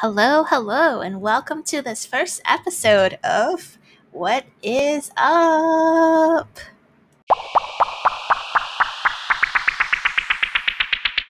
Hello, hello, and welcome to this first episode of What is Up?